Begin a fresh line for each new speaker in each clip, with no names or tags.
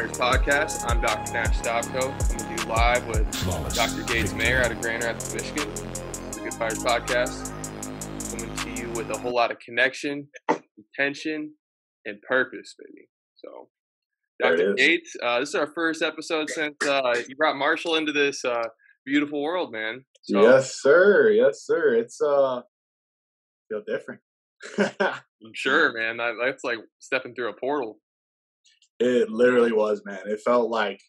This is the Good Fighters podcast. I'm Dr. Nash Stopko. Coming to you live with Dr. Gates Maier out of Grand Rapids, Michigan. This the Good Fighters podcast. Coming to you with a whole lot of connection, intention, and purpose, baby. So, Dr. Gates, uh, this is our first episode since uh, you brought Marshall into this uh, beautiful world, man. So,
Yes, sir. Yes, sir. It's uh feel different.
I'm sure, man. That, that's like stepping through a portal.
It literally was, man. It felt like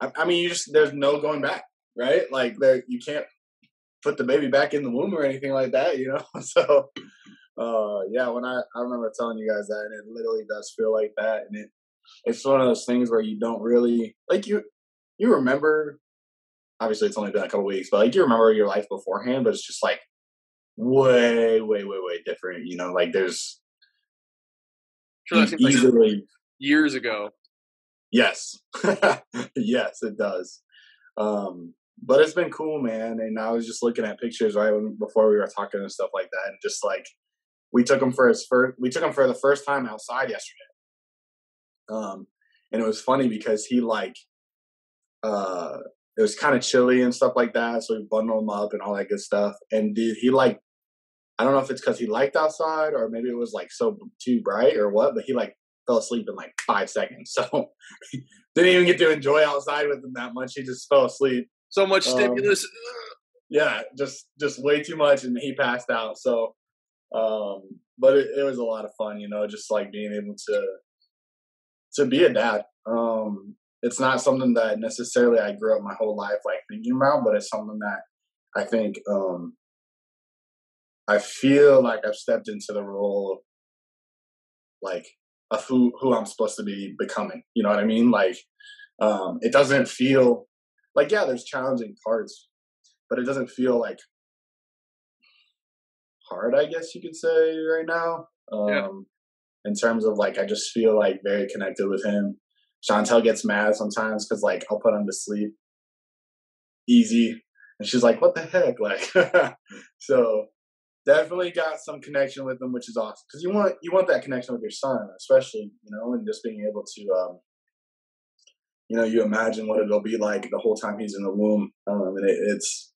I, I mean, you just there's no going back, right? Like there you can't put the baby back in the womb or anything like that, you know. So uh yeah, when I I remember telling you guys that and it literally does feel like that and it it's one of those things where you don't really like you you remember obviously it's only been a couple weeks, but like you remember your life beforehand, but it's just like way, way, way, way different. You know, like there's
Sure, that like
easily
years ago.
yes, yes, it does. Um, but it's been cool, man. And I was just looking at pictures right when, before we were talking and stuff like that, and just like we took him for his first, we took him for the first time outside yesterday. Um, and it was funny because he like, uh, it was kind of chilly and stuff like that, so we bundled him up and all that good stuff. And dude, he like, I don't know if it's because he liked outside or maybe it was like so too bright or what, but he like fell asleep in like five seconds. So didn't even get to enjoy outside with him that much. He just fell asleep.
So much
Um,
stimulus.
Yeah, just just way too much, and he passed out. So, um, but it, it was a lot of fun, you know, just like being able to to be a dad. Um, it's not something that necessarily I grew up my whole life like thinking about, but it's something that I think um, I feel like I've stepped into the role of like of who who I'm supposed to be becoming. You know what I mean? Like, um, it doesn't feel like yeah, there's challenging parts, but it doesn't feel like hard. I guess you could say right now. Um,
Yeah.
In terms of like, I just feel like very connected with him. Chantel gets mad sometimes because like I'll put him to sleep easy, and she's like, "What the heck?" Like, so definitely got some connection with him, which is awesome because you want you want that connection with your son, especially you know, and just being able to, um, you know, you imagine what it'll be like the whole time he's in the womb, um, and it, it's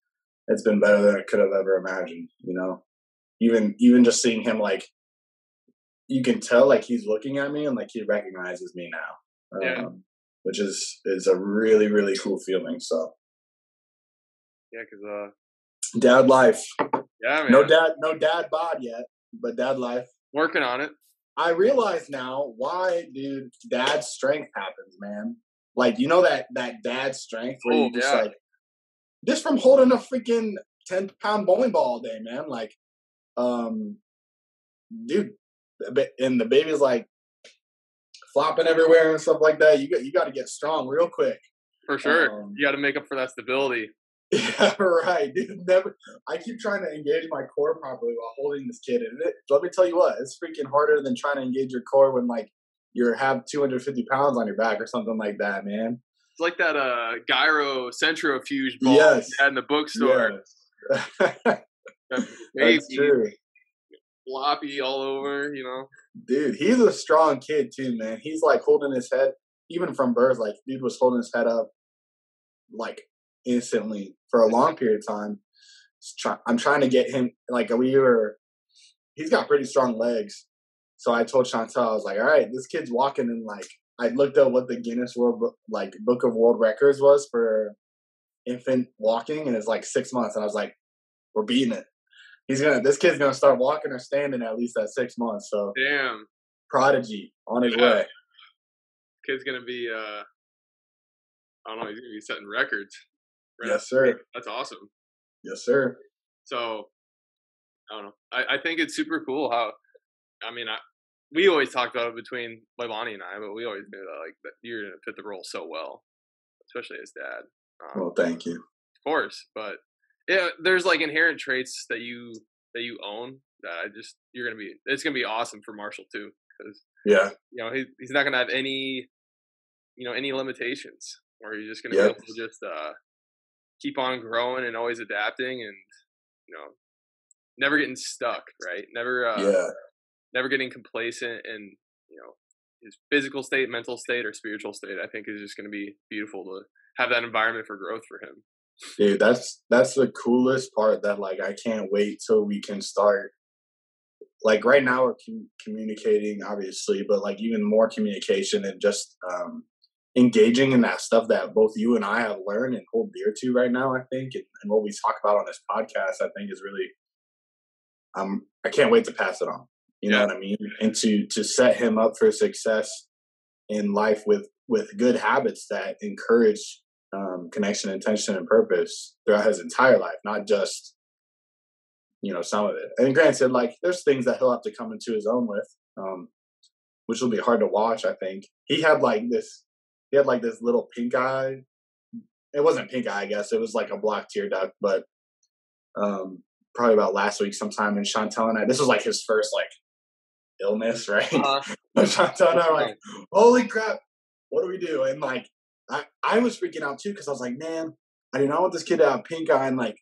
it's been better than I could have ever imagined. You know, even even just seeing him like, you can tell like he's looking at me and like he recognizes me now, um,
Yeah.
which is is a really really cool feeling. So
Yeah, because uh,
dad life,
yeah, man.
no dad no dad bod yet, but dad life.
Working on it.
I realize now why, dude, dad strength happens, man. Like you know that that dad strength where
Oh,
you just
yeah.
like just from holding a freaking ten pound bowling ball all day, man. Like, um, dude, and the baby's like flopping everywhere and stuff like that. You got you got to get strong real quick.
For sure.
Um,
you got to make up for that stability.
Yeah, right, dude. Never. I keep trying to engage my core properly while holding this kid, and it, let me tell you what, it's freaking harder than trying to engage your core when like you have 250 pounds on your back or something like that, man.
It's like that uh, gyro centrifuge ball
Yes.
the bookstore.
Yes.
That
That's true,
floppy all over, you know.
dude. He's a strong kid too, man. He's like holding his head, even from birth. Like, dude was holding his head up, like instantly for a long period of time. Try- I'm trying to get him. Like, we were. He's got pretty strong legs, so I told Chantel, I was like, "All right, this kid's walking in like." I looked up what the Guinness World like Book of World Records was for infant walking, and it's like six months. And I was like, "We're beating it." He's gonna. This kid's gonna start walking or standing at least at six months. So
Damn.
prodigy on his
Yeah.
way.
Kid's to be, uh, I don't know, he's to be setting records. Right?
Yes, sir.
That's awesome.
Yes, sir.
So, I don't know. I, I think it's super cool how, I mean, I, we always talked about it between Leilani and I, but we always knew that like that you're gonna fit the role so well, especially as dad. Um,
Well, thank you.
of course, but yeah, there's like inherent traits that you that you own that I just you're gonna be. It's gonna be awesome for Marshall too, because
Yeah.
you know he, he's not gonna have any, you know, any limitations, or he's just gonna
Yep.
be able to just uh, keep on growing and always adapting, and you know, never getting stuck, right? Never, uh,
yeah.
never getting complacent and you know his physical state, mental state, or spiritual state. I think is just going to be beautiful to have that environment for growth for him.
Dude, that's that's the coolest part. That like I can't wait till we can start. Like right now, we're com- communicating, obviously, but like even more communication and just um, engaging in that stuff that both you and I have learned and hold dear to right now. I think, and, and what we talk about on this podcast, I think is really. Um, I can't wait to pass it on. You yeah. know what I mean? And to to set him up for success in life with with good habits that encourage um, connection, intention, and purpose throughout his entire life, not just you know some of it. And granted, like there's things that he'll have to come into his own with, um, which will be hard to watch. I think he had like this. He had like this little pink eye. It wasn't pink eye, I guess. It was like a black tear duct, but um, probably about last week sometime. And Chantel and I, this was like his first like illness, right? Uh, Chantel and I were like, "Holy crap, what do we do?" And like I, I was freaking out too because I was like, man, I do not want this kid to have pink eye and like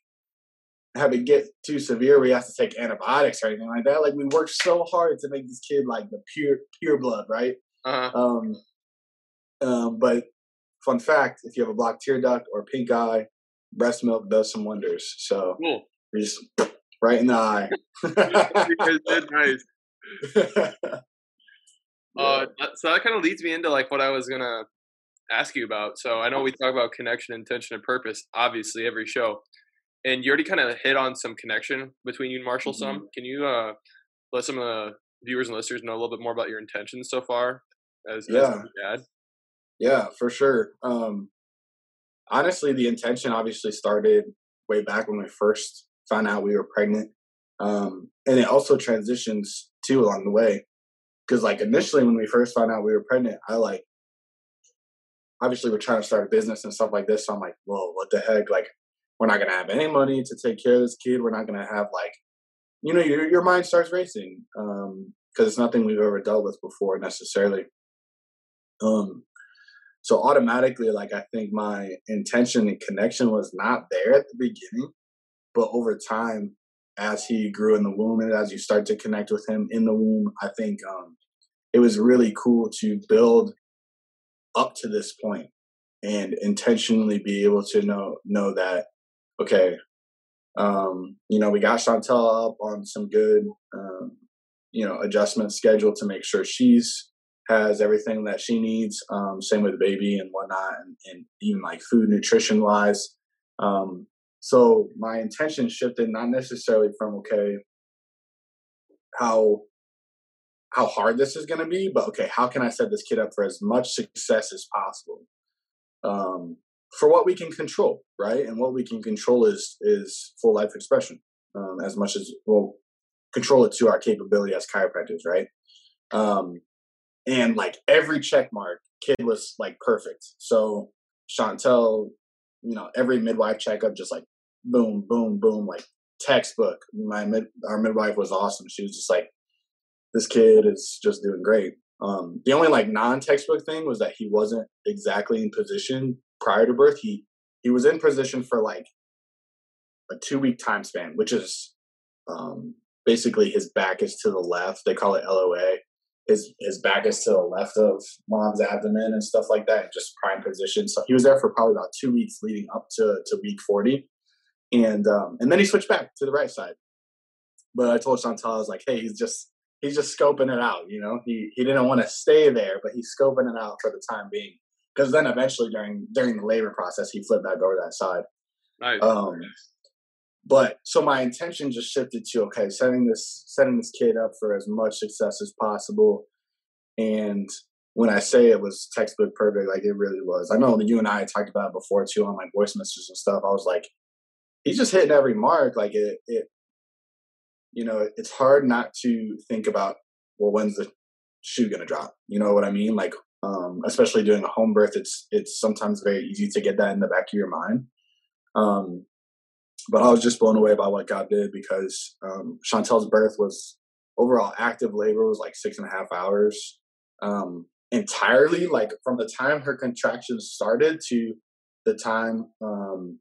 have it get too severe where he has to take antibiotics or anything like that. Like we worked so hard to make this kid like the pure pure blood, right? Uh-huh. Um, um, but fun fact: if you have a blocked tear duct or pink eye, breast milk does some wonders. So cool. just right in the eye.
nice. Uh, so that kind of leads me into like what I was gonna ask you about. So I know we talk about connection, intention, and purpose, obviously, every show. And you already kind of hit on some connection between you and Marshall mm-hmm. some. Can you uh, let some of the viewers and listeners know a little bit more about your intentions so far as,
yeah. as dad? Yeah, for sure. Um, honestly, the intention obviously started way back when we first found out we were pregnant. Um, and it also transitions too along the way. Because like initially when we first found out we were pregnant, I like obviously we're trying to start a business and stuff like this. So I'm like, whoa, what the heck? Like, we're not gonna have any money to take care of this kid. We're not gonna have like, you know, your your mind starts racing because um, it's nothing we've ever dealt with before necessarily. Um, so automatically, like I think my intention and connection was not there at the beginning, but over time, as he grew in the womb and as you start to connect with him in the womb, I think um, it was really cool to build up to this point and intentionally be able to know know that okay um, you know we got chantel up on some good um, you know adjustment schedule to make sure she's has everything that she needs um, same with the baby and whatnot and, and even like food nutrition wise um, so my intention shifted not necessarily from okay how how hard this is going to be, but okay, how can I set this kid up for as much success as possible? Um, for what we can control, right? And what we can control is is full life expression, um, as much as we'll control it to our capability as chiropractors, right? Um, and like every check mark, kid was like perfect. So Chantel, you know, every midwife checkup, just like boom, boom, boom, like textbook. My mid, our midwife was awesome. She was just like, this kid is just doing great. Um, the only like non-textbook thing was that he wasn't exactly in position prior to birth. He he was in position for like a two-week time span, which is um, basically his back is to the left. They call it LOA. His his back is to the left of mom's abdomen and stuff like that, just prime position. So he was there for probably about two weeks leading up to to week forty, and um, and then he switched back to the right side. But I told Chantel, I was like, hey, he's just he's just scoping it out. You know, he he didn't want to stay there, but he's scoping it out for the time being. Because then eventually during during the labor process, he flipped back over that side. Nice. Um, but so my intention just shifted to okay, setting this setting this kid up for as much success as possible. And when I say it was textbook perfect, like it really was. I know that you and I talked about it before too on like voice messages and stuff. I was like, he's just hitting every mark. Like it, it you know, it's hard not to think about, well, when's the shoe to drop? You know what I mean? Like, um, especially doing a home birth, it's, it's sometimes very easy to get that in the back of your mind. Um, but I was just blown away by what God did because, um, Chantel's birth was overall active labor was like six and a half hours. Um, entirely like from the time her contractions started to the time um,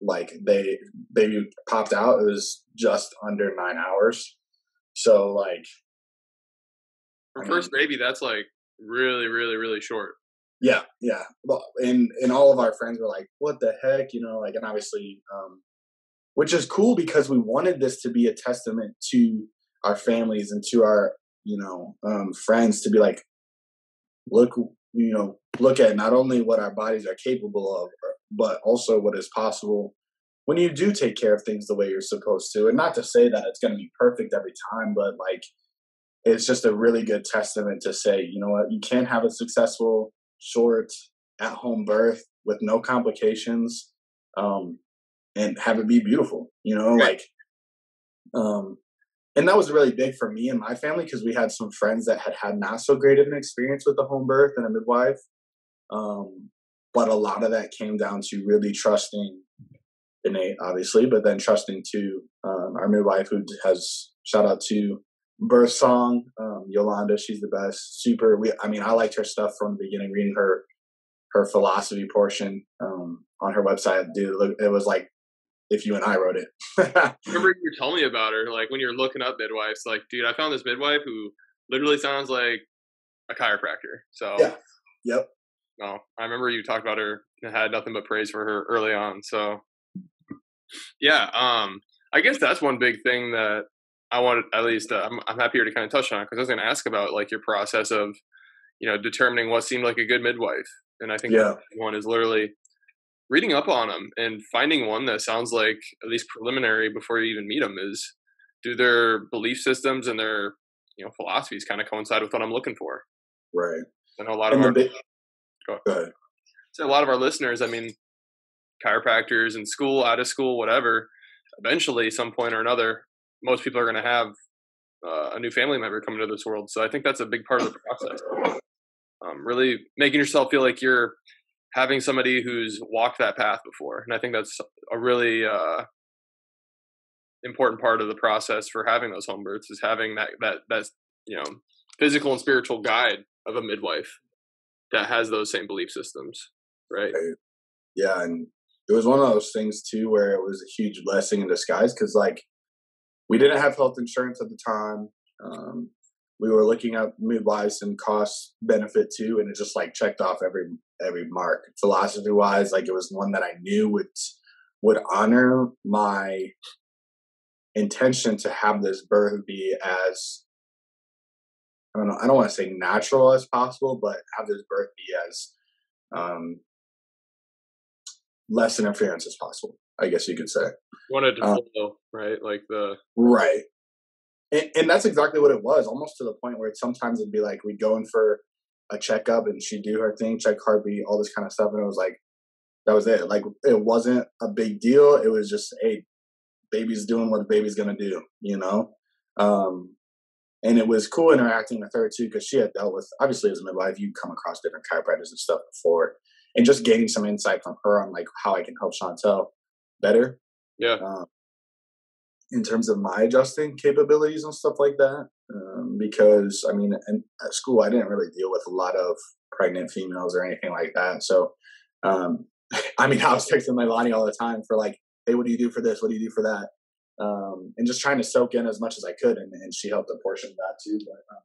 like they they popped out it was just under nine hours So like
for first baby, that's like really, really, really short.
Yeah, yeah. Well, and and all of our friends were like, "What the heck?" You know, like, and obviously, um, which is cool because we wanted this to be a testament to our families and to our, you know, um, friends to be like, look, you know, look at not only what our bodies are capable of, but also what is possible when you do take care of things the way you're supposed to. And not to say that it's going to be perfect every time, but like, it's just a really good testament to say, you know what, you can have a successful short at home birth with no complications um, and have it be beautiful you know like um, and that was really big for me and my family because we had some friends that had had not so great of an experience with a home birth and a midwife um, but a lot of that came down to really trusting innate obviously but then trusting to um, our midwife who has shout out to birth song. Um, Yolanda, she's the best. Super. We, I mean, I liked her stuff from the beginning. Reading her her philosophy portion um, on her website, dude, it was like if you and I wrote it.
remember you were telling me about her, like when you're looking up midwives. Like, dude, I found this midwife who literally sounds like a chiropractor. So
yeah, yep.
No, I remember you talked about her. And had nothing but praise for her early on. So yeah, um, I guess that's one big thing that I wanted at least uh, I'm, I'm happy to kind of touch on it because I was going to ask about like your process of you know determining what seemed like a good midwife, and I think
yeah.
one is literally reading up on them and finding one that sounds like at least preliminary before you even meet them is do their belief systems and their you know philosophies kind of coincide with what I'm looking for.
Right.
I know a lot of our
big, go ahead.
So a lot of our listeners, I mean, chiropractors in school, out of school, whatever. Eventually, some point or another, most people are going to have uh, a new family member come into this world. So I think that's a big part of the process. Um, really making yourself feel like you're having somebody who's walked that path before, and I think that's a really uh, important part of the process for having those home births is having that that that you know physical and spiritual guide of a midwife that has those same belief systems, right? right.
Yeah, and it was one of those things too where it was a huge blessing in disguise because like we didn't have health insurance at the time. Um, we were looking at midwives and cost benefit too, and it just like checked off every every mark. Philosophy wise, like it was one that I knew would would honor my intention to have this birth be as I don't know, I don't want to say natural as possible, but have this birth be as um, less interference as possible. I guess you could say.
Wanted to um, right? Like the
right, and, and, that's exactly what it was. Almost to the point where it sometimes it'd be like we'd go in for a checkup and she'd do her thing, check heartbeat, all this kind of stuff, and it was like that was it. Like it wasn't a big deal. It was just hey, baby's doing what a baby's gonna do, you know. Um, and it was cool interacting with her too because she had dealt with obviously as a midwife you come across different chiropractors and stuff before and just gaining some insight from her on like how i can help chantel better.
Yeah. Um,
in terms of my adjusting capabilities and stuff like that, um, because I mean, in, at school I didn't really deal with a lot of pregnant females or anything like that. So, um, I mean, I was texting my Lonnie all the time for like, "Hey, what do you do for this? What do you do for that?" Um, and just trying to soak in as much as I could, and, and she helped a portion of that too. But um,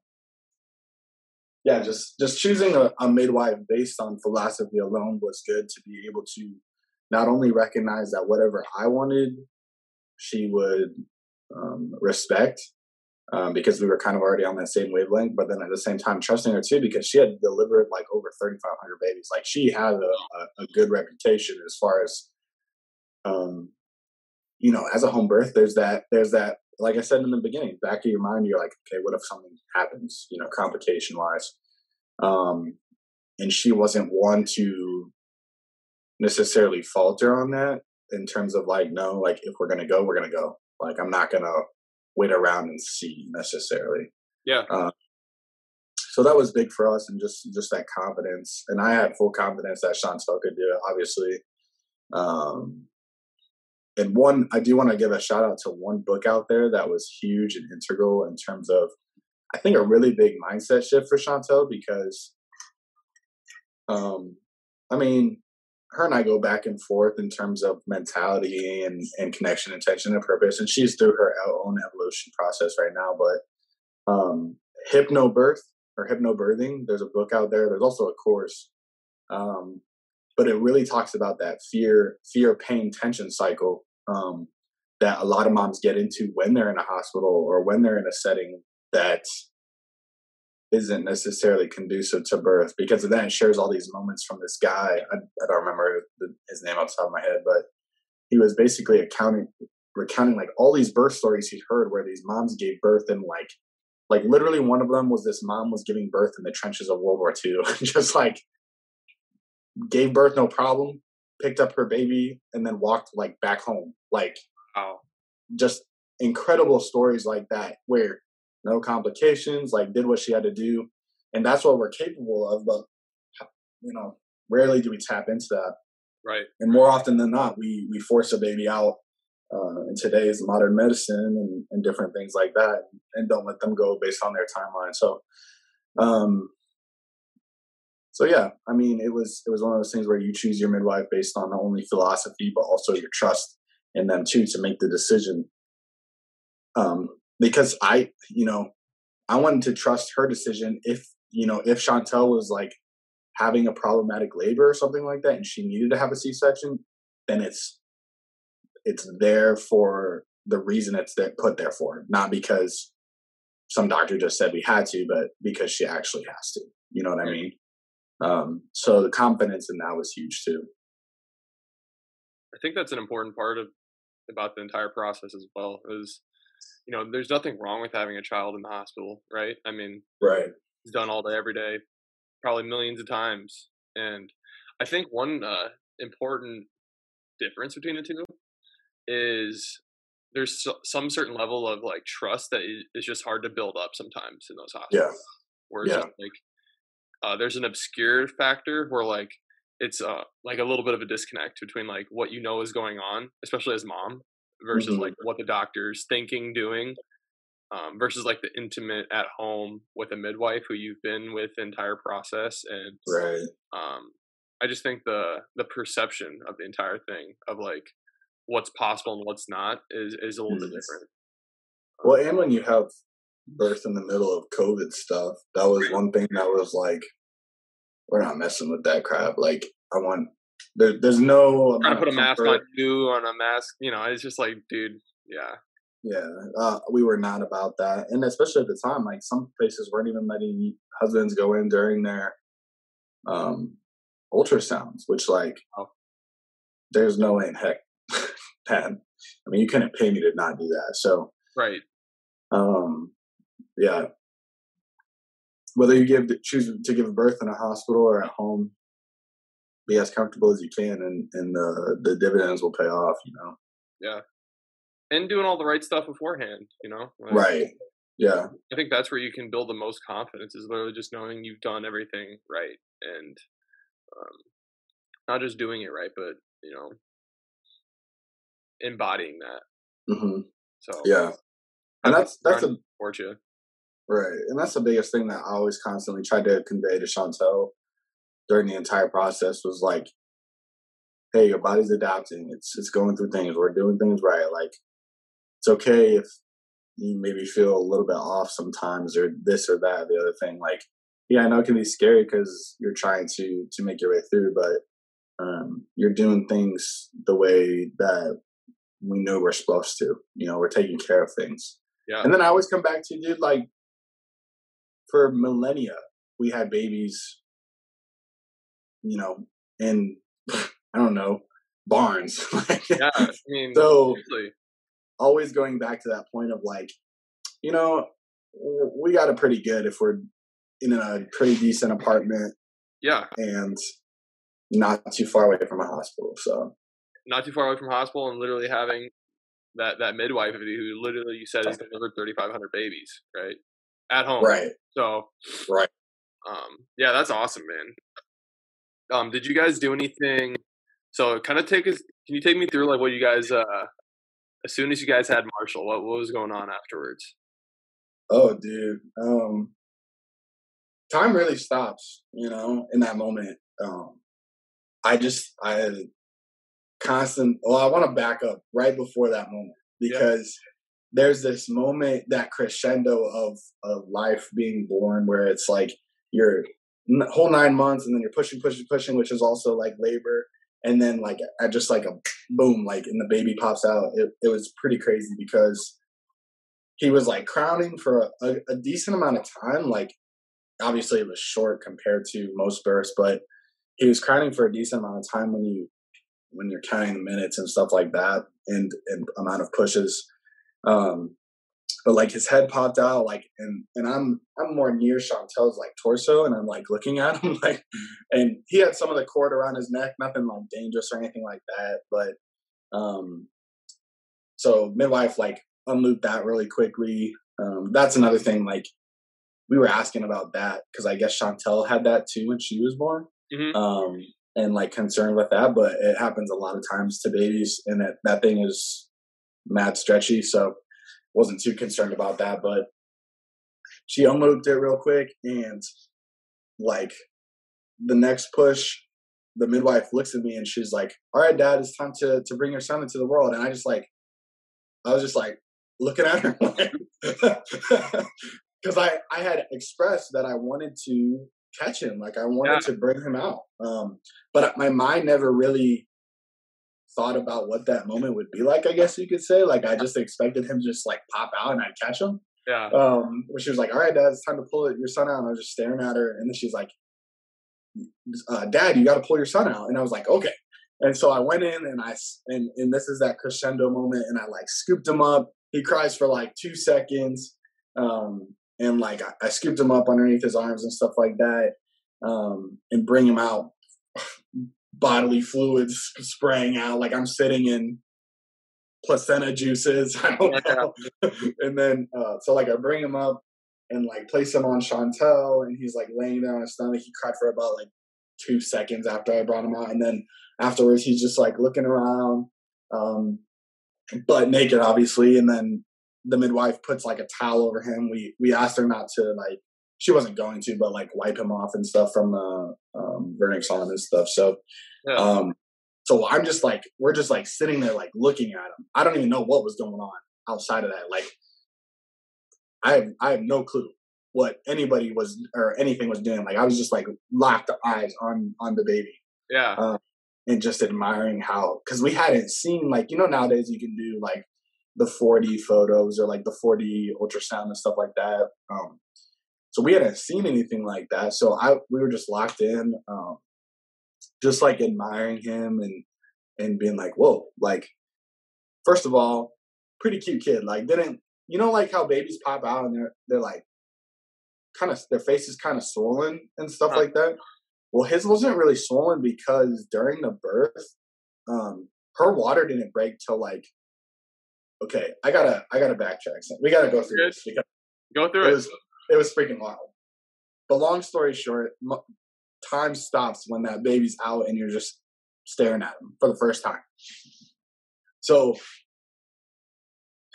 yeah, just just choosing a, a midwife based on philosophy alone was good to be able to not only recognize that whatever I wanted, she would um, respect um, because we were kind of already on that same wavelength, but then at the same time trusting her too because she had delivered like over 3,500 babies. Like she had a, a, good reputation as far as, um, you know, as a home birth, there's that, there's that, like I said in the beginning, back of your mind, you're like, okay, what if something happens, you know, complication wise? Um, and she wasn't one to necessarily falter on that in terms of like, no, like if we're gonna go, we're gonna go. Like I'm not gonna wait around and see necessarily.
Yeah. Uh,
so that was big for us, and just just that confidence. And I had full confidence that Chantel could do it. Obviously, um, and one I do want to give a shout out to one book out there that was huge and integral in terms of I think a really big mindset shift for Chantel because, um, I mean, her and I go back and forth in terms of mentality and, and connection, intention, and purpose. And she's through her own evolution process right now. But um, hypnobirth or hypnobirthing, there's a book out there. There's also a course. Um, but it really talks about that fear, fear, pain, tension cycle um, that a lot of moms get into when they're in a hospital or when they're in a setting that isn't necessarily conducive to birth because then it shares all these moments from this guy. I, I don't remember his name off the top of my head, but he was basically accounting, recounting like all these birth stories he'd heard where these moms gave birth in like, like literally one of them was this mom was giving birth in the trenches of World War II, just like gave birth no problem, picked up her baby, and then walked like back home. Like,
wow.
just incredible stories like that where no complications, like did what she had to do. And that's what we're capable of. But, you know, rarely do we tap into that.
Right.
And more often than not, we, we force a baby out uh, in today's modern medicine and, and different things like that and don't let them go based on their timeline. So, um, so yeah, I mean, it was it was one of those things where you choose your midwife based on not only philosophy but also your trust in them too to make the decision. Um, because I, you know, I wanted to trust her decision. If you know, if Chantel was like having a problematic labor or something like that, and she needed to have a C-section, then it's it's there for the reason it's there, put there for, not because some doctor just said we had to, but because she actually has to. You know what I mean? Um, so the confidence in that was huge too.
I think that's an important part of about the entire process as well. Is you know, there's nothing wrong with having a child in the hospital, right? I mean,
right.
It's done all day, every day, probably millions of times. And I think one uh, important difference between the two is there's some certain level of like trust that is just hard to build up sometimes in those hospitals.
Yeah.
Where it's
yeah.
like uh, there's an obscure factor where like it's uh like a little bit of a disconnect between like what you know is going on, especially as mom, versus mm-hmm. like what the doctor's thinking, doing, um, versus like the intimate at home with a midwife who you've been with the entire process. And
right.
um, I just think the the perception of the entire thing of like what's possible and what's not is is a little mm-hmm. bit different.
Well, and when you have birth in the middle of COVID stuff, that was one thing that was like, we're not messing with that crap. Like, I want there, there's no
trying to put a mask on you on a mask. You know, it's just like, dude, yeah,
yeah. Uh, we were not about that, and especially at the time, like some places weren't even letting husbands go in during their um ultrasounds, which like, oh. there's no way in heck, man. I mean, you couldn't pay me to not do that. So
right.
Um, yeah. Whether you give choose to give birth in a hospital or at home, be as comfortable as you can, and and the the dividends will pay off. You know.
Yeah. And doing all the right stuff beforehand, you know.
Like, right. Yeah.
I think that's where you can build the most confidence is literally just knowing you've done everything right and um, not just doing it right, but you know, embodying that.
Mm-hmm.
So
yeah, and that's that's a
fortune.
Right, and that's the biggest thing that I always constantly tried to convey to Chantel during the entire process was like, "Hey, your body's adapting. It's it's going through things. We're doing things right. Like, it's okay if you maybe feel a little bit off sometimes, or this or that, the other thing. Like, yeah, I know it can be scary because you're trying to to make your way through, but um, you're doing things the way that we know we're supposed to. You know, we're taking care of things.
Yeah.
And then I always come back to, dude, like for millennia, we had babies, you know, in I don't know, barns.
yeah, I mean,
so seriously. always going back to that point of like, you know, we got it pretty good if we're in a pretty decent apartment.
Yeah.
And not too far away from a hospital. So
not too far away from hospital and literally having that that midwife who literally you said has delivered 3500 babies right at home
right
so
right
um yeah that's awesome man um did you guys do anything so kind of take us can you take me through like what you guys uh as soon as you guys had marshall what, what was going on afterwards
oh dude um time really stops you know in that moment um I just I constant. Well, I want to back up right before that moment because yeah. there's this moment that crescendo of of life being born where it's like you're whole nine months and then you're pushing, pushing, pushing, which is also like labor. And then like I just like a boom, like and the baby pops out. It it was pretty crazy because he was like crowning for a, a decent amount of time. Like obviously it was short compared to most births, but he was crowning for a decent amount of time when you when you're counting the minutes and stuff like that and and amount of pushes. Um, but like his head popped out, like and and I'm I'm more near Chantel's like torso, and I'm like looking at him like, and he had some of the cord around his neck, nothing like dangerous or anything like that, but um, so midwife like unlooped that really quickly. Um, that's another thing like we were asking about that because I guess Chantel had that too when she was born. Mm-hmm. Um, and like concerned with that, but it happens a lot of times to babies, and that that thing is mad stretchy. So wasn't too concerned about that, but she unlooped it real quick, and like the next push, the midwife looks at me and she's like, "All right, Dad, it's time to to bring your son into the world." And I just like, I was just like looking at her because I I had expressed that I wanted to catch him. Like I wanted yeah. to bring him out. Um, but my mind never really thought about what that moment would be like. I guess you could say. Like I just expected him to just like pop out and I'd catch him.
Yeah.
Um, she was like, "All right, Dad, it's time to pull it, your son out." And I was just staring at her, and then she's like, uh, "Dad, you got to pull your son out." And I was like, "Okay." And so I went in, and I and and this is that crescendo moment, and I like scooped him up. He cries for like two seconds. Um, and like I, I scooped him up underneath his arms and stuff like that, um, and bring him out, bodily fluids spraying out. Like I'm sitting in placenta juices. I don't know. and then uh, so like I bring him up and like place him on Chantel, and he's like laying there on his stomach. He cried for about like two seconds after I brought him out, and then afterwards he's just like looking around, um, butt naked, obviously, and then the midwife puts like a towel over him. We we asked her not to like she wasn't going to, but like wipe him off and stuff from the um, vernix on and stuff. So, yeah. um, so I'm just like we're just like sitting there like looking at him. I don't even know what was going on outside of that. Like, I have I have no clue what anybody was or anything was doing. Like I was just like locked eyes on on the baby.
Yeah.
Um, and just admiring how because we hadn't seen like you know nowadays you can do like the 4D photos or like the 4D ultrasound and stuff like that. Um, so we hadn't seen anything like that. So I we were just locked in, um, just like admiring him and and being like, whoa, like first of all, pretty cute kid. Like didn't you know like how babies pop out and they're they're like kind of their face is kind of swollen and stuff like that. Well, his wasn't really swollen because during the birth, um, her water didn't break till like okay, I gotta I gotta backtrack. We gotta go through this because
go through
it.
It
was it was freaking wild. But long story short, time stops when that baby's out and you're just staring at him for the first time. So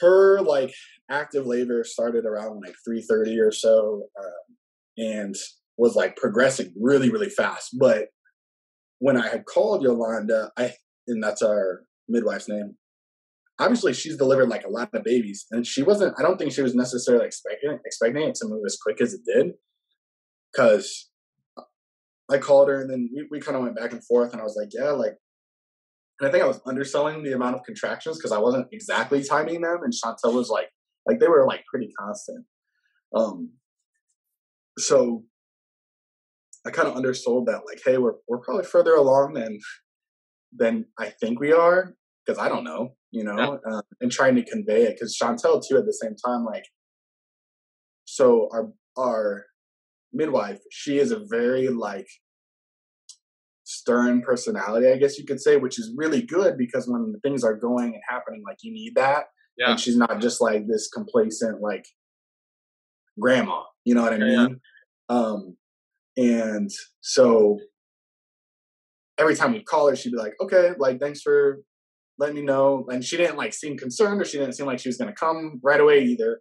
her like active labor started around like 3.30 or so um, and was like progressing really really fast but when i had called yolanda i and that's our midwife's name obviously she's delivered like a lot of babies and she wasn't i don't think she was necessarily expecting expecting it to move as quick as it did because i called her and then we, we kind of went back and forth and i was like yeah like and i think i was underselling the amount of contractions because i wasn't exactly timing them and chantel was like like they were like pretty constant. Um so i kind of undersold that like hey we're, we're probably further along than than i think we are because i don't know you know, yeah. uh, and trying to convey it. Because Chantel too, at the same time, like, so our our midwife, she is a very like stern personality, I guess you could say, which is really good because when things are going and happening, like you need that, yeah. and she's not just like this complacent like grandma. You know what I mean? Yeah. Um, and so every time we call her, she'd be like, "Okay, like thanks for let me know. And she didn't like seem concerned or she didn't seem like she was going to come right away either,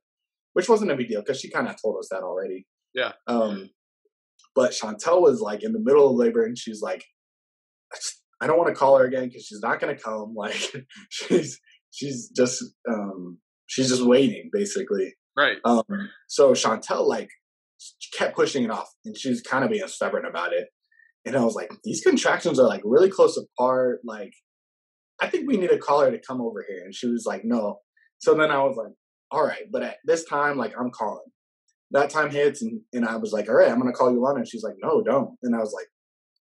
which wasn't a big deal because she kind of told us that already.
Yeah.
Um, but Chantel was like in the middle of labor and she's like, I don't want to call her again because she's not going to come. Like she's she's just um she's just waiting basically.
Right.
Um. So Chantel like kept pushing it off, and she's kind of being stubborn about it. And I was like, these contractions are like really close apart. Like, I think we need to call her to come over here. And she was like, no. So then I was like, all right, but at this time, like I'm calling. That time hits, and, and I was like, all right, I'm gonna call Yolanda. And she's like, no, don't. And I was like,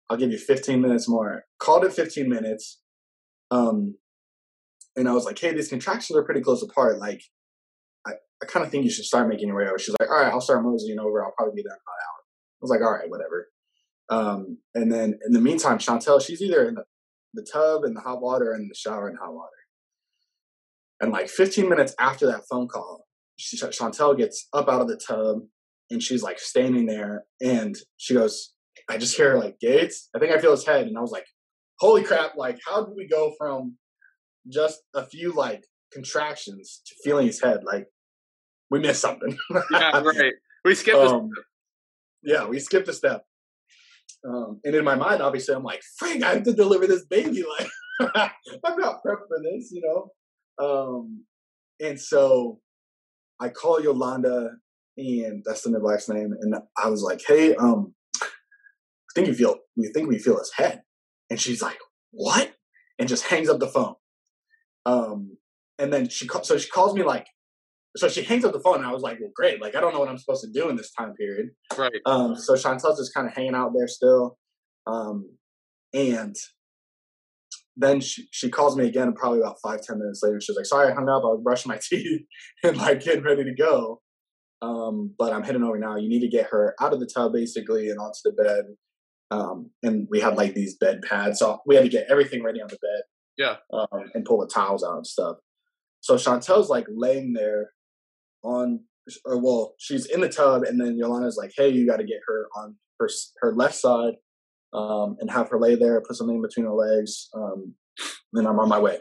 I'll give you 15 minutes more. Called it 15 minutes. Um, and I was like, hey, these contractions are pretty close apart. Like, I, I kind of think you should start making your way over. She's like, all right, I'll start moseying over. I'll probably be there in about an hour. I was like, all right, whatever. Um, and then in the meantime, Chantel, she's either in the, the tub and the hot water and the shower and hot water. And like 15 minutes after that phone call, she, Chantel gets up out of the tub and she's like standing there and she goes, I just hear like Gates. I think I feel his head. And I was like, holy crap, like how did we go from just a few like contractions to feeling his head? Like we missed something.
yeah, right. We skipped um,
Yeah, we skipped a step. Um, and in my mind, obviously, I'm like, Frank, I have to deliver this baby. Like, I'm not prepped for this, you know? Um, and so I call Yolanda, and that's the midwife's name. And I was like, hey, um, I think you feel, we think we feel his head. And she's like, what? And just hangs up the phone. Um, and then she, so she calls me like so she hangs up the phone and I was like, well, great. Like, I don't know what I'm supposed to do in this time period.
Right.
Um, so Chantel's just kind of hanging out there still. Um, and then she, she calls me again probably about five, ten minutes later. She's like, sorry, I hung up. I was brushing my teeth and like getting ready to go. Um, but I'm heading over now. You need to get her out of the tub basically and onto the bed. Um, and we had like these bed pads. So we had to get everything ready on the bed.
Yeah.
Um, and pull the towels out and stuff. So Chantel's like laying there on or well she's in the tub and then yolanda's like hey you got to get her on her her left side um, and have her lay there put something between her legs um, then i'm on my way.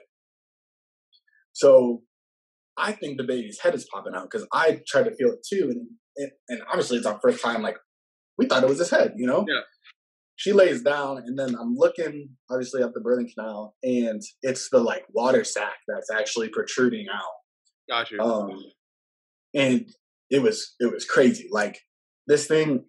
So i think the baby's head is popping out because i tried to feel it too and, and and obviously it's our first time like we thought it was his head you know?
Yeah.
She lays down and then i'm looking obviously up the birthing canal and it's the like water sac that's actually protruding out.
Gotcha.
Um and it was it was crazy. Like this thing,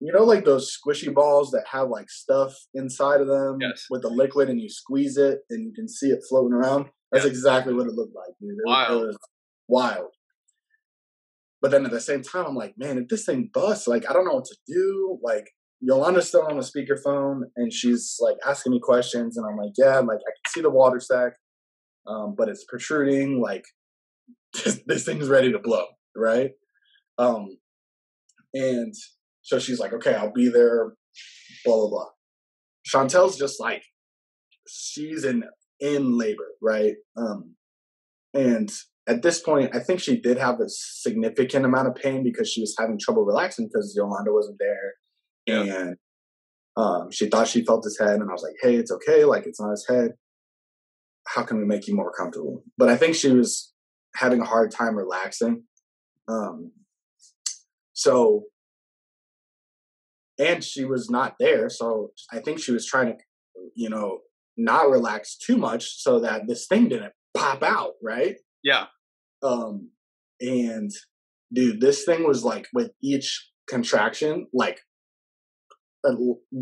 you know, like those squishy balls that have like stuff inside of them
yes.
with the liquid, and you squeeze it and you can see it floating around. That's exactly what it looked like, dude. It,
wild.
it was wild. But then at the same time, I'm like, man, if this thing busts, like I don't know what to do. Like Yolanda's still on the speakerphone and she's like asking me questions, and I'm like, yeah, I'm like I can see the water sac, um, but it's protruding. Like this, this thing's ready to blow right? Um, and so she's like, okay, I'll be there, blah, blah, blah. Chantel's just like, she's in, in labor, right? Um, and at this point, I think she did have a significant amount of pain because she was having trouble relaxing because Yolanda wasn't there. Yeah. And um, she thought she felt his head. And I was like, hey, it's okay. Like, it's not his head. How can we make you more comfortable? But I think she was having a hard time relaxing. Um, so, and she was not there. So I think she was trying to, you know, not relax too much so that this thing didn't pop out, right?
Yeah.
Um, and dude, this thing was like with each contraction, like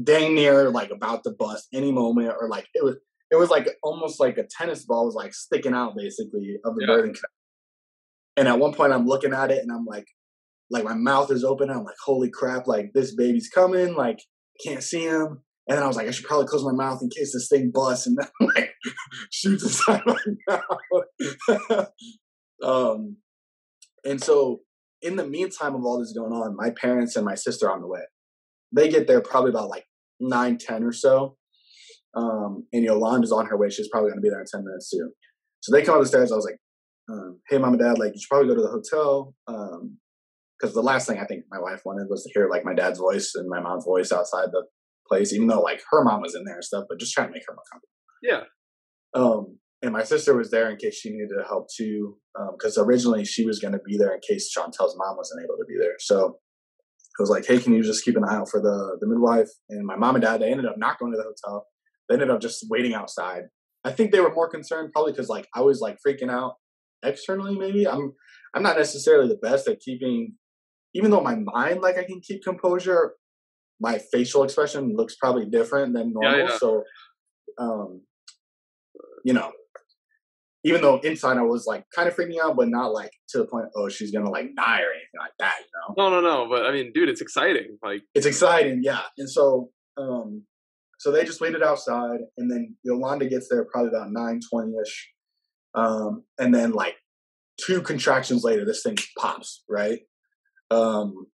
dang near like about to bust any moment, or like it was, it was like almost like a tennis ball was like sticking out basically of the yeah. birthing canal. And at one point, I'm looking at it and I'm like, like my mouth is open. I'm like, holy crap! Like this baby's coming. Like can't see him. And then I was like, I should probably close my mouth in case this thing busts and then like shoots inside my mouth. um, and so in the meantime of all this going on, my parents and my sister on the way. They get there probably about like nine, ten or so. Um, and Yolanda's on her way. She's probably gonna be there in ten minutes too. So they come up the stairs. I was like, um, hey, mom and dad, like, you should probably go to the hotel. Because um, the last thing I think my wife wanted was to hear, like, my dad's voice and my mom's voice outside the place, even though, like, her mom was in there and stuff, but just trying to make her more comfortable.
Yeah.
Um, and my sister was there in case she needed help too, because um, originally she was going to be there in case Chantel's mom wasn't able to be there. So it was like, hey, can you just keep an eye out for the the midwife? And my mom and dad, they ended up not going to the hotel. they ended up just waiting outside. I think they were more concerned probably because like I was like freaking out externally. Maybe I'm I'm not necessarily the best at keeping, even though my mind like I can keep composure. My facial expression looks probably different than normal. Yeah, yeah. So, um, you know, even though inside I was like kind of freaking out, but not like to the point, oh, she's gonna like die or anything like that, you
know? No, no, no. But I mean, dude, it's exciting. Like
it's exciting, yeah. And so, um, so they just waited outside, and then Yolanda gets there probably about nine twenty ish, um, and then like two contractions later, this thing pops, right? Um,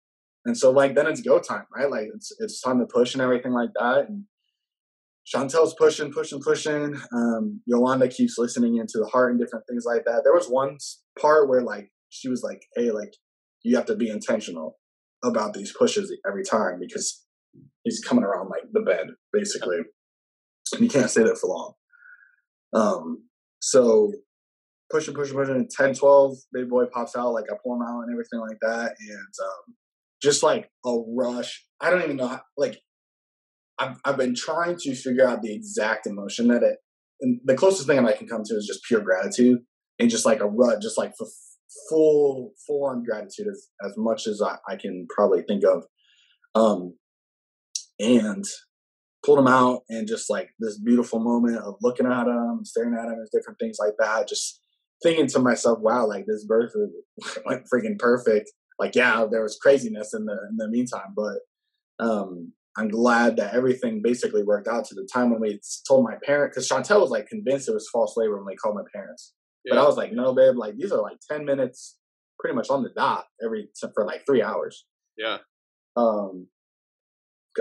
and so like then it's go time, right? Like it's it's time to push and everything like that, and Chantel's pushing, pushing, pushing. Um, Yolanda keeps listening into the heart and different things like that. There was one part where like she was like, "Hey, like you have to be intentional about these pushes every time because he's coming around like the bed basically, and you can't stay there for long." Um, so pushing, pushing, pushing. 10, 12, big boy pops out. Like I pull him out and everything like that, and um, just like a rush. I don't even know how, like I've, I've been trying to figure out the exact emotion that it, and the closest thing I can come to is just pure gratitude and just like a rut, just like full, full on gratitude as, as much as I, I can probably think of. Um, and pulled him out and just like this beautiful moment of looking at him, staring at him, and different things like that. Just thinking to myself, wow, like this birth went freaking perfect. Like, yeah, there was craziness in the in the meantime, but um, I'm glad that everything basically worked out to the time when we told my parents because Chantel was like convinced it was false labor when they called my parents. Yeah. But I was like, no, babe, like these are like 10 minutes pretty much on the dot every for like three hours.
Yeah.
Um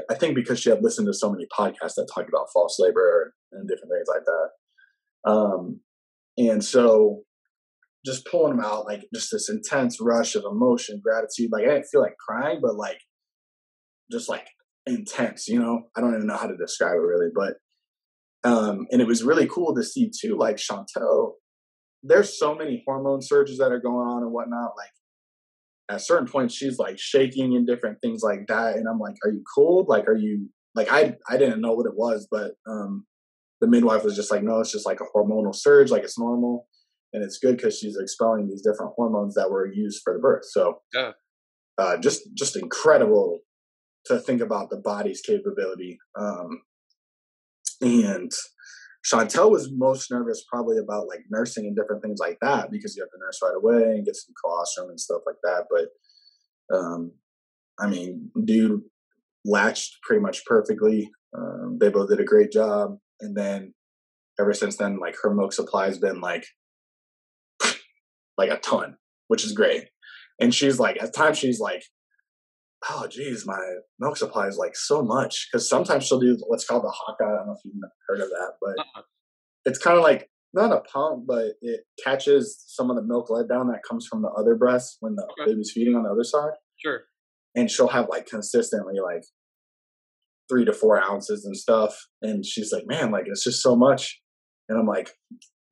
I think because she had listened to so many podcasts that talked about false labor and different things like that. Um and so just pulling them out, like just this intense rush of emotion, gratitude. Like I didn't feel like crying, but like just like intense, you know? I don't even know how to describe it really, but um and it was really cool to see too, like Chantel, there's so many hormone surges that are going on and whatnot. Like at certain points she's like shaking and different things like that. And I'm like, Are you cold? Like are you like I I didn't know what it was, but um the midwife was just like, No, it's just like a hormonal surge, like it's normal. And it's good because she's expelling these different hormones that were used for the birth. So
yeah.
Uh, just just incredible to think about the body's capability. Um, and Chantel was most nervous probably about like nursing and different things like that because you have to nurse right away and get some colostrum and stuff like that. But um, I mean, dude latched pretty much perfectly. Um, they both did a great job. And then ever since then, like her milk supply has been like like a ton, which is great. And she's like, at times she's like, oh geez, my milk supply is like so much because sometimes she'll do what's called the Haakaa. I don't know if you've heard of that, but uh-huh. it's kind of like not a pump, but it catches some of the milk let down that comes from the other breast when the okay. baby's feeding on the other side.
Sure.
And she'll have like consistently like three to four ounces and stuff. And she's like, man, like it's just so much. And I'm like,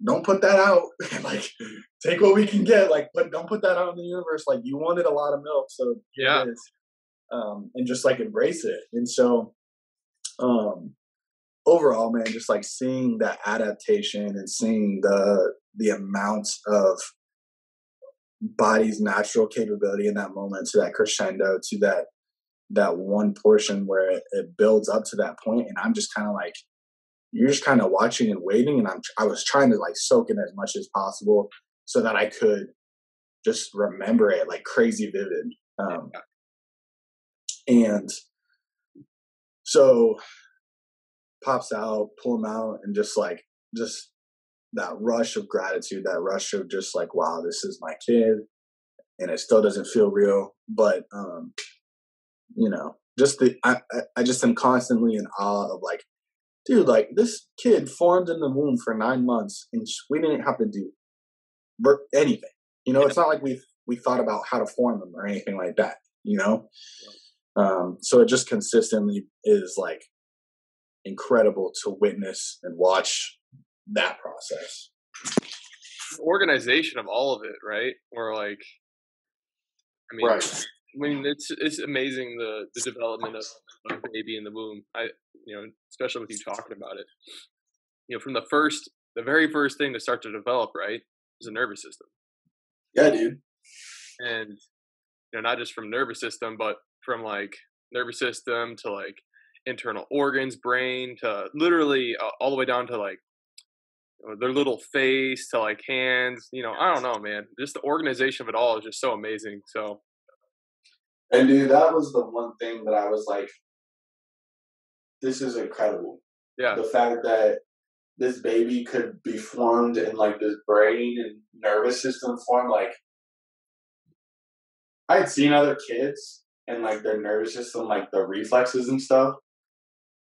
don't put that out. like, take what we can get. Like, but don't put that out in the universe. Like, you wanted a lot of milk, so
yeah
um, and just like embrace it. And so, um, overall, man, just like seeing that adaptation and seeing the the amount of body's natural capability in that moment to that crescendo to that that one portion where it, it builds up to that point and i'm just kind of like you're just kind of watching and waiting and i'm i was trying to like soak in as much as possible so that i could just remember it like crazy vivid um, and so pops out, pull him out, and just like just that rush of gratitude, that rush of just like, wow, this is my kid. And it still doesn't feel real. But um, you know, just the I, I just am constantly in awe of like, dude, like this kid formed in the womb for nine months and we didn't have to do anything. You know, it's not like we we thought about how to form them or anything like that. You know, um, so it just consistently is like incredible to witness and watch that process.
Organization of all of it, right? Or like, I mean, right. Mean, it's it's amazing the the development of, of a baby in the womb. I you know, especially with you talking about it. You know, from the first, the very first thing to start to develop, right, is a nervous system.
Yeah, dude.
And you know, not just from nervous system, but from like nervous system to like internal organs, brain to literally uh, all the way down to like their little face to like hands. You know, I don't know, man. Just the organization of it all is just so amazing. So,
and dude, that was the one thing that I was like, this is incredible.
Yeah.
The fact that this baby could be formed in like this brain and nervous system form, like I had seen other kids and like their nervous system, like the reflexes and stuff.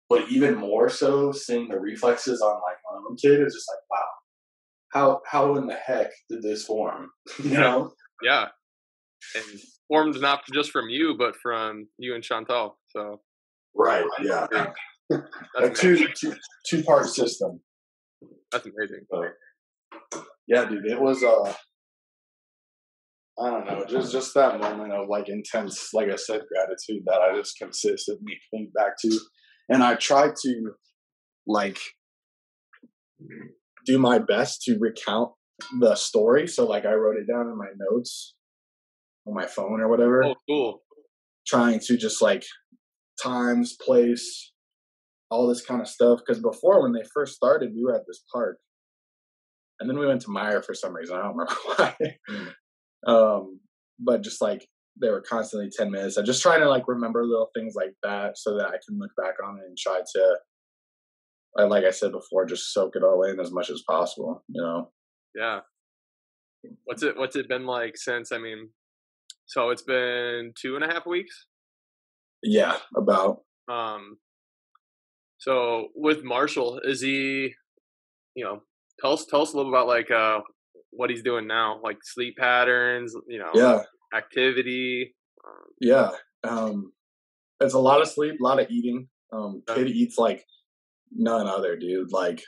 But even more so, seeing the reflexes on like my own kid is just like, wow, how how in the heck did this form? you know?
Yeah, and formed not just from you, but from you and Chantel. So
right, yeah,
a two, two two part system.
That's amazing.
But, yeah, dude, it was uh I don't know, just just that moment of like intense, like I said, gratitude that I just consistently think back to, and I try to like do my best to recount the story. So like I wrote it down in my notes on my phone or whatever.
Oh, cool.
Trying to just like times, place, all this kind of stuff. Because before, when they first started, we were at this park, and then we went to Meijer for some reason. I don't remember why. Um, but just like they were constantly 10 minutes. I'm just trying to like remember little things like that so that I can look back on it and try to, like I said before, just soak it all in as much as possible, you know?
Yeah. What's it, what's it been like since, I mean, so it's been two and a half weeks?
Yeah, about.
Um, so with Marshall, is he, you know, tell us, tell us a little about like, uh, what he's doing now, like sleep patterns, you know,
yeah,
activity.
Um, yeah, um, it's a lot of sleep, a lot of eating. Um, kid eats like none other, dude. Like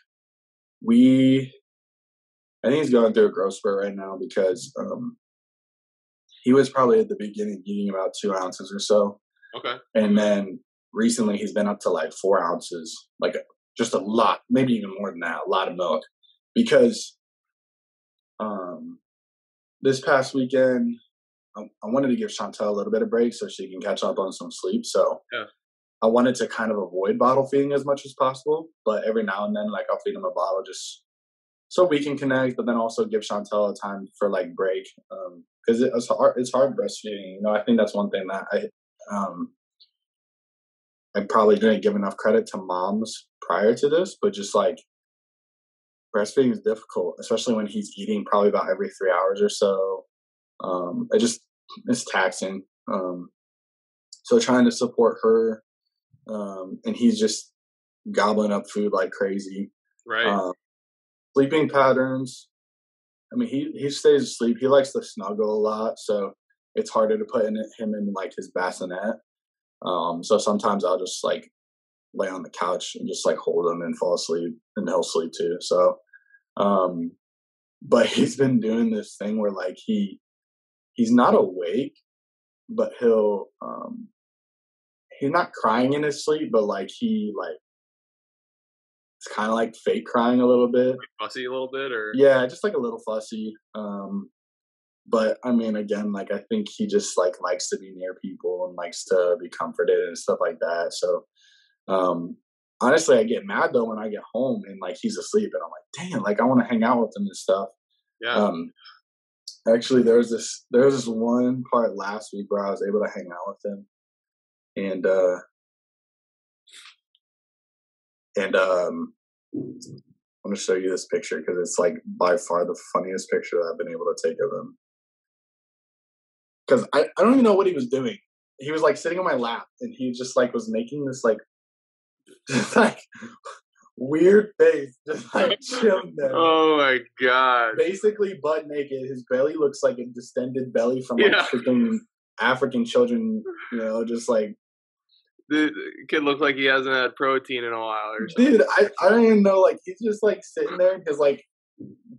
we, I think he's going through a growth spurt right now because um, he was probably at the beginning eating about two ounces or so.
Okay.
And then recently he's been up to like four ounces, like just a lot, maybe even more than that, a lot of milk. Because um, this past weekend, I, I, wanted to give Chantel a little bit of break so she can catch up on some sleep. So
yeah.
I wanted to kind of avoid bottle feeding as much as possible, but every now and then, like I'll feed him a bottle just so we can connect, but then also give Chantel a time for like break because it's hard. It's hard breastfeeding. You know, I think that's one thing that I um, I probably didn't give enough credit to moms prior to this, but just like breastfeeding is difficult, especially when he's eating probably about every three hours or so. Um, it just it's taxing. Um, so trying to support her, um, and he's just gobbling up food like crazy.
Right.
Um, sleeping patterns. I mean, he he stays asleep. He likes to snuggle a lot, so it's harder to put in, him in like his bassinet. Um, so sometimes I'll just like lay on the couch and just like hold him and fall asleep, and he'll sleep too. So um, but he's been doing this thing where like he he's not awake, but he'll um he's not crying in his sleep, but like he like it's kind of like fake crying a little bit,
fussy a little bit, or
yeah, just like a little fussy. Um, but I mean, again, like I think he just like likes to be near people and likes to be comforted and stuff like that. So, um, honestly, I get mad though when I get home and like he's asleep and I'm like, damn, like I want to hang out with him and stuff.
Yeah.
Um, actually, there was this there was this one part last week where I was able to hang out with him, and uh, and um, I'm gonna show you this picture because it's like by far the funniest picture that I've been able to take of him. Because I, I don't even know what he was doing. He was like sitting on my lap and he just like was making this like just like weird face, just like chilling there.
Oh my god!
Basically, butt naked. His belly looks like a distended belly from like yeah. freaking African children. You know, just like
the kid looks like he hasn't had protein in a while or
something. Dude, I I don't even know. Like he's just like sitting there. His like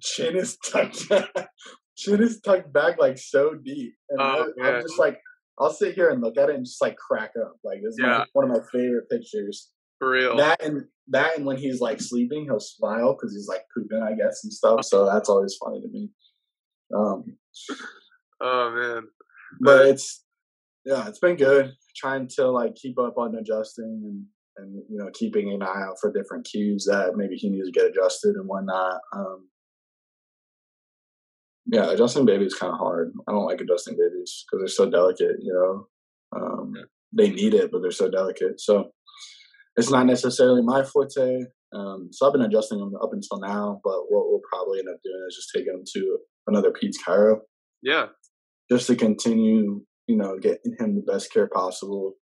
chin is tucked. chin is tucked back like so deep, and oh, I, I'm just like I'll sit here and look at it and just like crack up. Like this is yeah. one of my favorite pictures.
For real.
That and that and when he's like sleeping, he'll smile because he's like pooping, I guess, and stuff. So that's always funny to me. Um.
Oh man.
But it's yeah, it's been good. Trying to like keep up on adjusting and and you know keeping an eye out for different cues that maybe he needs to get adjusted and whatnot. Um, yeah, adjusting babies kind of hard. I don't like adjusting babies because they're so delicate. You know, um, yeah. they need it, but they're so delicate. So it's not necessarily my forte. Um, so I've been adjusting them up until now, but what we'll probably end up doing is just taking them to another Peds Chiro.
Yeah.
Just to continue, you know, getting him the best care possible.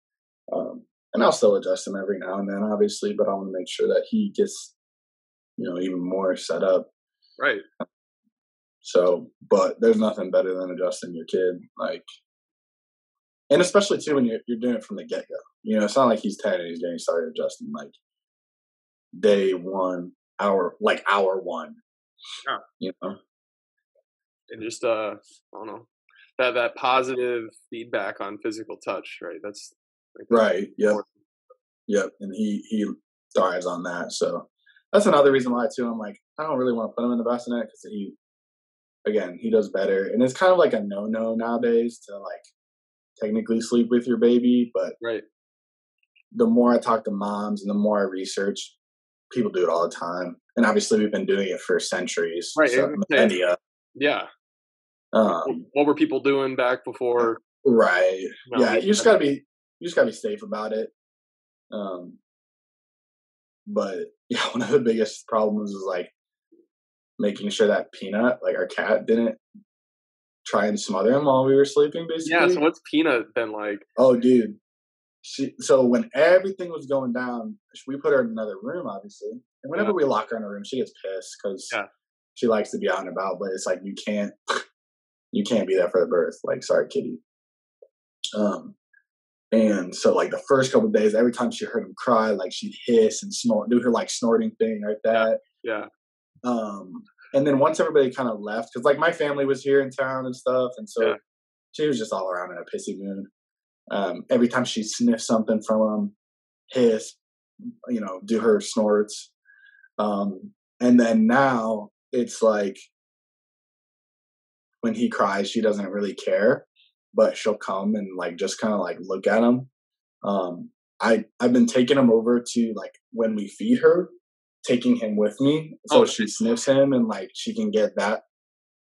Um, and I'll still adjust him every now and then, obviously, but I want to make sure that he gets, you know, even more set up.
Right.
So, but there's nothing better than adjusting your kid, like, and especially too when you're you're doing it from the get go. You know, it's not like he's ten and he's getting started adjusting like day one, hour like hour one.
Yeah.
You know,
and just uh, I don't know that that positive feedback on physical touch, right? That's
like, right. Yep. Yep. And he he thrives on that. So that's another reason why too. I'm like, I don't really want to put him in the bassinet because he, again, he does better, and it's kind of like a no no nowadays to like technically sleep with your baby, but
right.
The more I talk to moms and the more I research, people do it all the time, and obviously we've been doing it for centuries,
right? So, millennia. Yeah.
Um,
what were people doing back before?
Right. You know, yeah, you just gotta be you just gotta be safe about it. Um, but yeah, one of the biggest problems is like making sure that Peanut, like our cat, didn't try and smother him while we were sleeping. Basically,
yeah. So what's Peanut been like?
Oh, dude. She, so when everything was going down, we put her in another room, obviously. And whenever yeah. we lock her in a room, she gets pissed because
yeah.
she likes to be out and about. But it's like you can't, you can't be there for the birth. Like, sorry, kitty. Um, and so like the first couple days, every time she heard him cry, like she'd hiss and snort, do her like snorting thing like that.
Yeah.
Um, and then once everybody kind of left, because like my family was here in town and stuff, and so yeah. she was just all around in a pissy mood. Um, every time she sniffed something from him, hiss, you know, do her snorts. Um, and then now it's like when he cries, she doesn't really care but she'll come and like just kind of like look at him. Um, I I've been taking him over to like when we feed her, taking him with me so oh, she sniffs him and like she can get that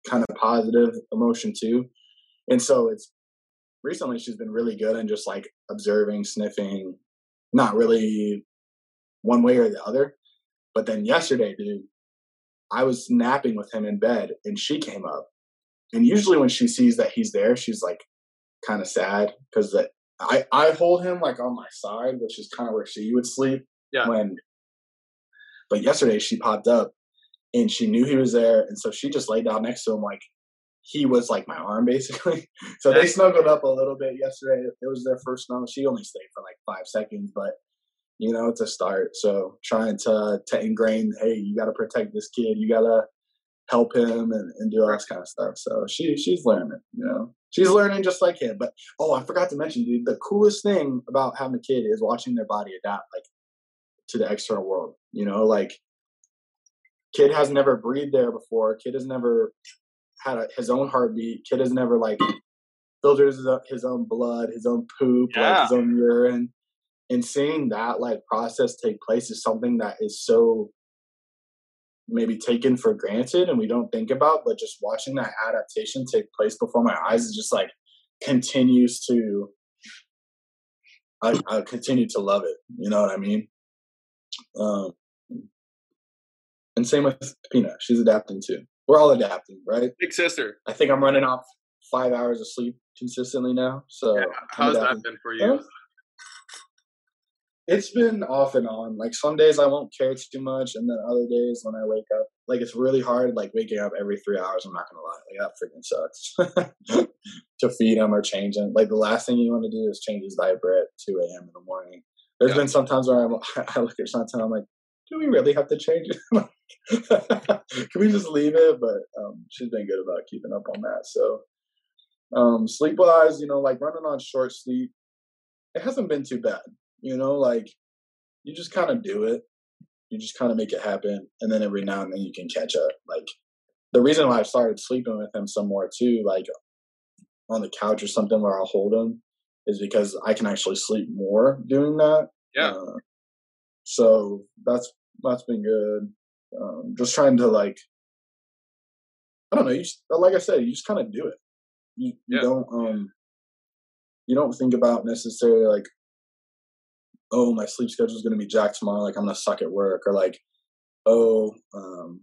kind of positive emotion too. And so it's recently she's been really good and just like observing, sniffing, not really one way or the other. But then yesterday, dude, I was napping with him in bed and she came up. And usually when she sees that he's there, she's like kind of sad because that I I hold him like on my side, which is kind of where she would sleep.
Yeah.
When, but yesterday she popped up and she knew he was there, and so she just laid down next to him like he was like my arm basically. so they snuggled up a little bit yesterday. It was their first snuggle. She only stayed for like five seconds, but you know it's a start. So trying to to ingrain, hey, you got to protect this kid. You gotta help him and, and do all this kind of stuff. So she she's learning, you know. She's learning just like him. But oh, I forgot to mention, dude, the coolest thing about having a kid is watching their body adapt like to the external world. You know, like kid has never breathed there before. Kid has never had a, his own heartbeat. Kid has never like filtered his, his own blood, his own poop, yeah. like his own urine. And seeing that like process take place is something that is so maybe taken for granted and we don't think about, but just watching that adaptation take place before my eyes is just like continues to I, I continue to love it. You know what I mean? Um, and same with Peanut. She's adapting too. We're all adapting, right?
Big sister.
I think I'm running off five hours of sleep consistently now. So
yeah, how's that been for you?
It's been off and on. Like some days I won't care too much, and then other days when I wake up, like it's really hard. Like waking up every three hours. I'm not gonna lie, like that freaking sucks. to feed him or change him. Like the last thing you want to do is change his diaper at 2 a.m. in the morning. There's yeah. been some times where I'm, I look at something, I'm like, do we really have to change it? Can we just leave it? But um, she's been good about keeping up on that. So Um, sleep wise, you know, like running on short sleep, it hasn't been too bad. You know, like you just kind of do it. You just kind of make it happen, and then every now and then you can catch up. Like the reason why I started sleeping with him some more too, like on the couch or something where I'll hold him, is because I can actually sleep more doing that.
Yeah. Uh,
so that's that's been good. Um, just trying to like, I don't know. You just, like I said, you just kind of do it. You, you yeah. don't um, you don't think about necessarily like, oh, my sleep schedule is going to be jacked tomorrow. Like I'm going to suck at work, or like, oh, um,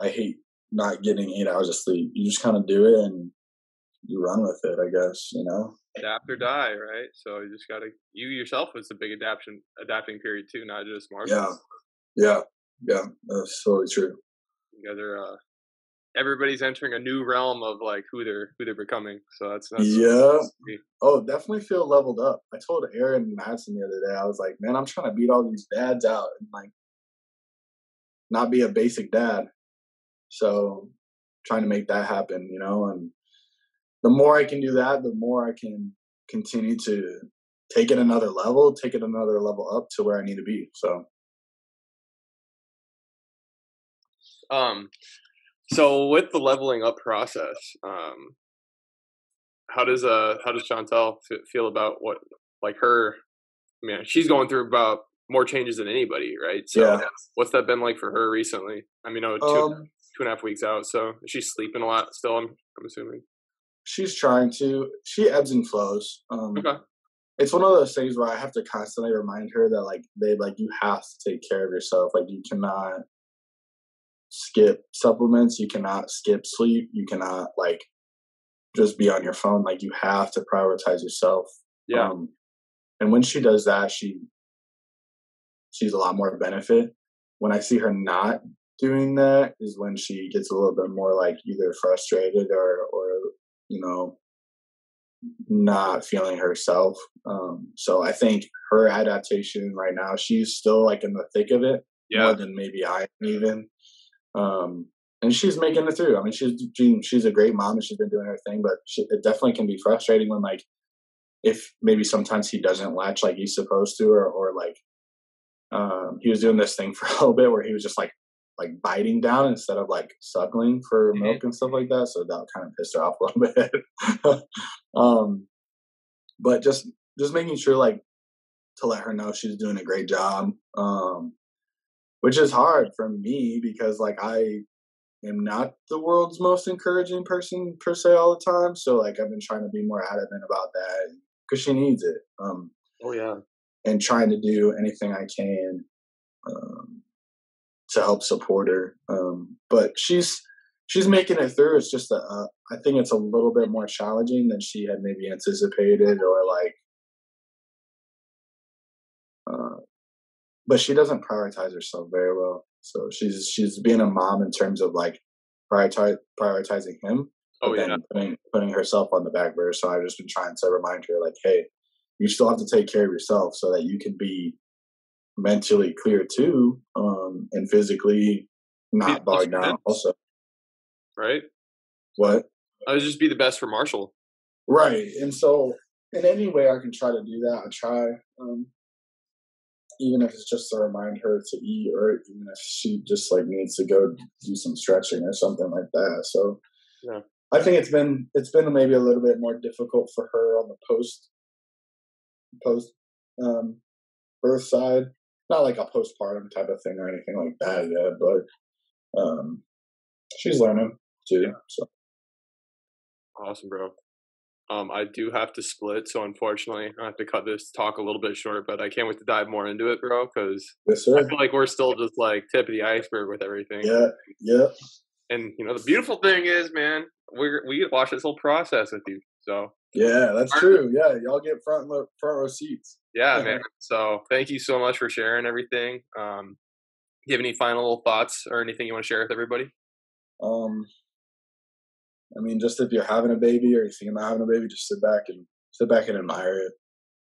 I hate not getting eight hours of sleep. You just kind of do it and you run with it, I guess, you know?
Adapt or die, right? So you just gotta you yourself it's a big adaptation adapting period too, not just Marshall.
Yeah. Yeah. Yeah. That's totally true.
You guys are uh everybody's entering a new realm of like who they're who they're becoming. So that's, that's
yeah. Oh, definitely feel leveled up. I told Aaron Madsen the other day, I was like, man, I'm trying to beat all these dads out and like not be a basic dad. So trying to make that happen, you know, and the more I can do that, the more I can continue to take it another level, take it another level up to where I need to be. So
um so with the leveling up process, um how does uh how does Chantel feel about what like her I mean she's going through about more changes than anybody, right? So yeah. what's that been like for her recently? I mean, oh, two, um, two and a half weeks out, so she's sleeping a lot still? I'm, I'm assuming
she's trying to. She ebbs and flows. Um, okay. It's one of those things where I have to constantly remind her that, like, babe, like you have to take care of yourself. Like, you cannot skip supplements. You cannot skip sleep. You cannot like just be on your phone. Like, you have to prioritize yourself.
Yeah. Um,
and when she does that, she she's a lot more benefit. When I see her not doing that is when she gets a little bit more like either frustrated or or you know, not feeling herself. Um, so I think her adaptation right now, she's still like in the thick of it
yeah.
more than maybe I am even. Um, and she's making it through. I mean, she's she's a great mom and she's been doing her thing, but she, it definitely can be frustrating when like if maybe sometimes he doesn't latch like he's supposed to, or or like um, he was doing this thing for a little bit where he was just like like biting down instead of like suckling for mm-hmm. milk and stuff like that. So that kind of pissed her off a little bit. um, but just just making sure like to let her know she's doing a great job. Um, which is hard for me because like I am not the world's most encouraging person per se all the time. So like I've been trying to be more adamant about that because she needs it. Um,
oh yeah,
and trying to do anything I can um, to help support her. Um, but she's she's making it through. It's just a, uh, I think it's a little bit more challenging than she had maybe anticipated or like. But she doesn't prioritize herself very well. So she's she's being a mom in terms of like prioritize, prioritizing him,
oh, yeah.
putting putting herself on the back burner. So I've just been trying to remind her like, hey, you still have to take care of yourself so that you can be mentally clear too, um, and physically not bogged down. Also,
right?
What?
I would just be the best for Marshall.
Right, and so in any way I can try to do that, I try. Um, even if it's just to remind her to eat, or even if she just like needs to go do some stretching or something like that. So,
yeah.
I think it's been it's been maybe a little bit more difficult for her on the post post um, birth side not like a postpartum type of thing or anything like that yet, but um, she's learning too. So
awesome, bro. Um, I do have to split, so unfortunately, I have to cut this talk a little bit short. But I can't wait to dive more into it, bro, because
yes,
I feel like we're still just like tip of the iceberg with everything.
Yeah, yeah.
And you know, the beautiful thing is, man, we we watch this whole process with you. So
yeah, that's true. Yeah, y'all get front front row seats.
Yeah, man. So thank you so much for sharing everything. Um, do you have any final thoughts or anything you want to share with everybody?
Um, I mean, just if you're having a baby or you're thinking about having a baby, just sit back and sit back and admire it.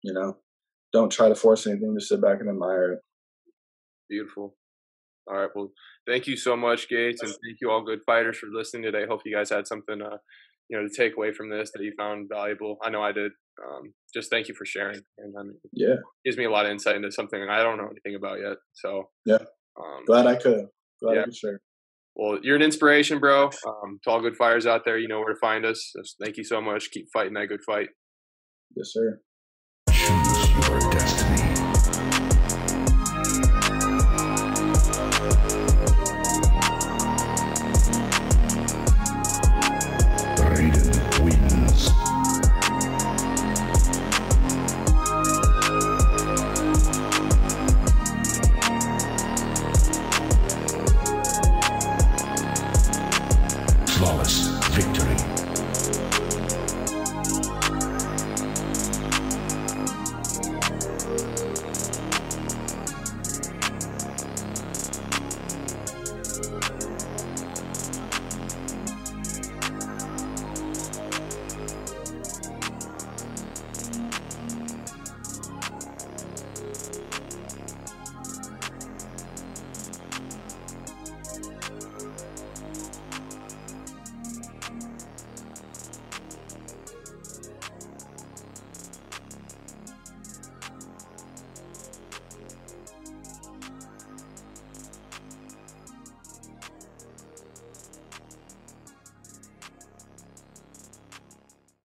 You know, don't try to force anything. Just sit back and admire it.
Beautiful. All right. Well, thank you so much, Gates, and thank you all good fighters for listening today. Hope you guys had something uh, you know to take away from this that you found valuable. I know I did. Um, just thank you for sharing, and um,
yeah,
gives me a lot of insight into something I don't know anything about yet. So
yeah, um, glad I could. Glad yeah. I could share.
Well, you're an inspiration, bro. Um, to all good fighters out there, you know where to find us. Just thank you so much. Keep fighting that good fight.
Yes, sir. Choose your destiny.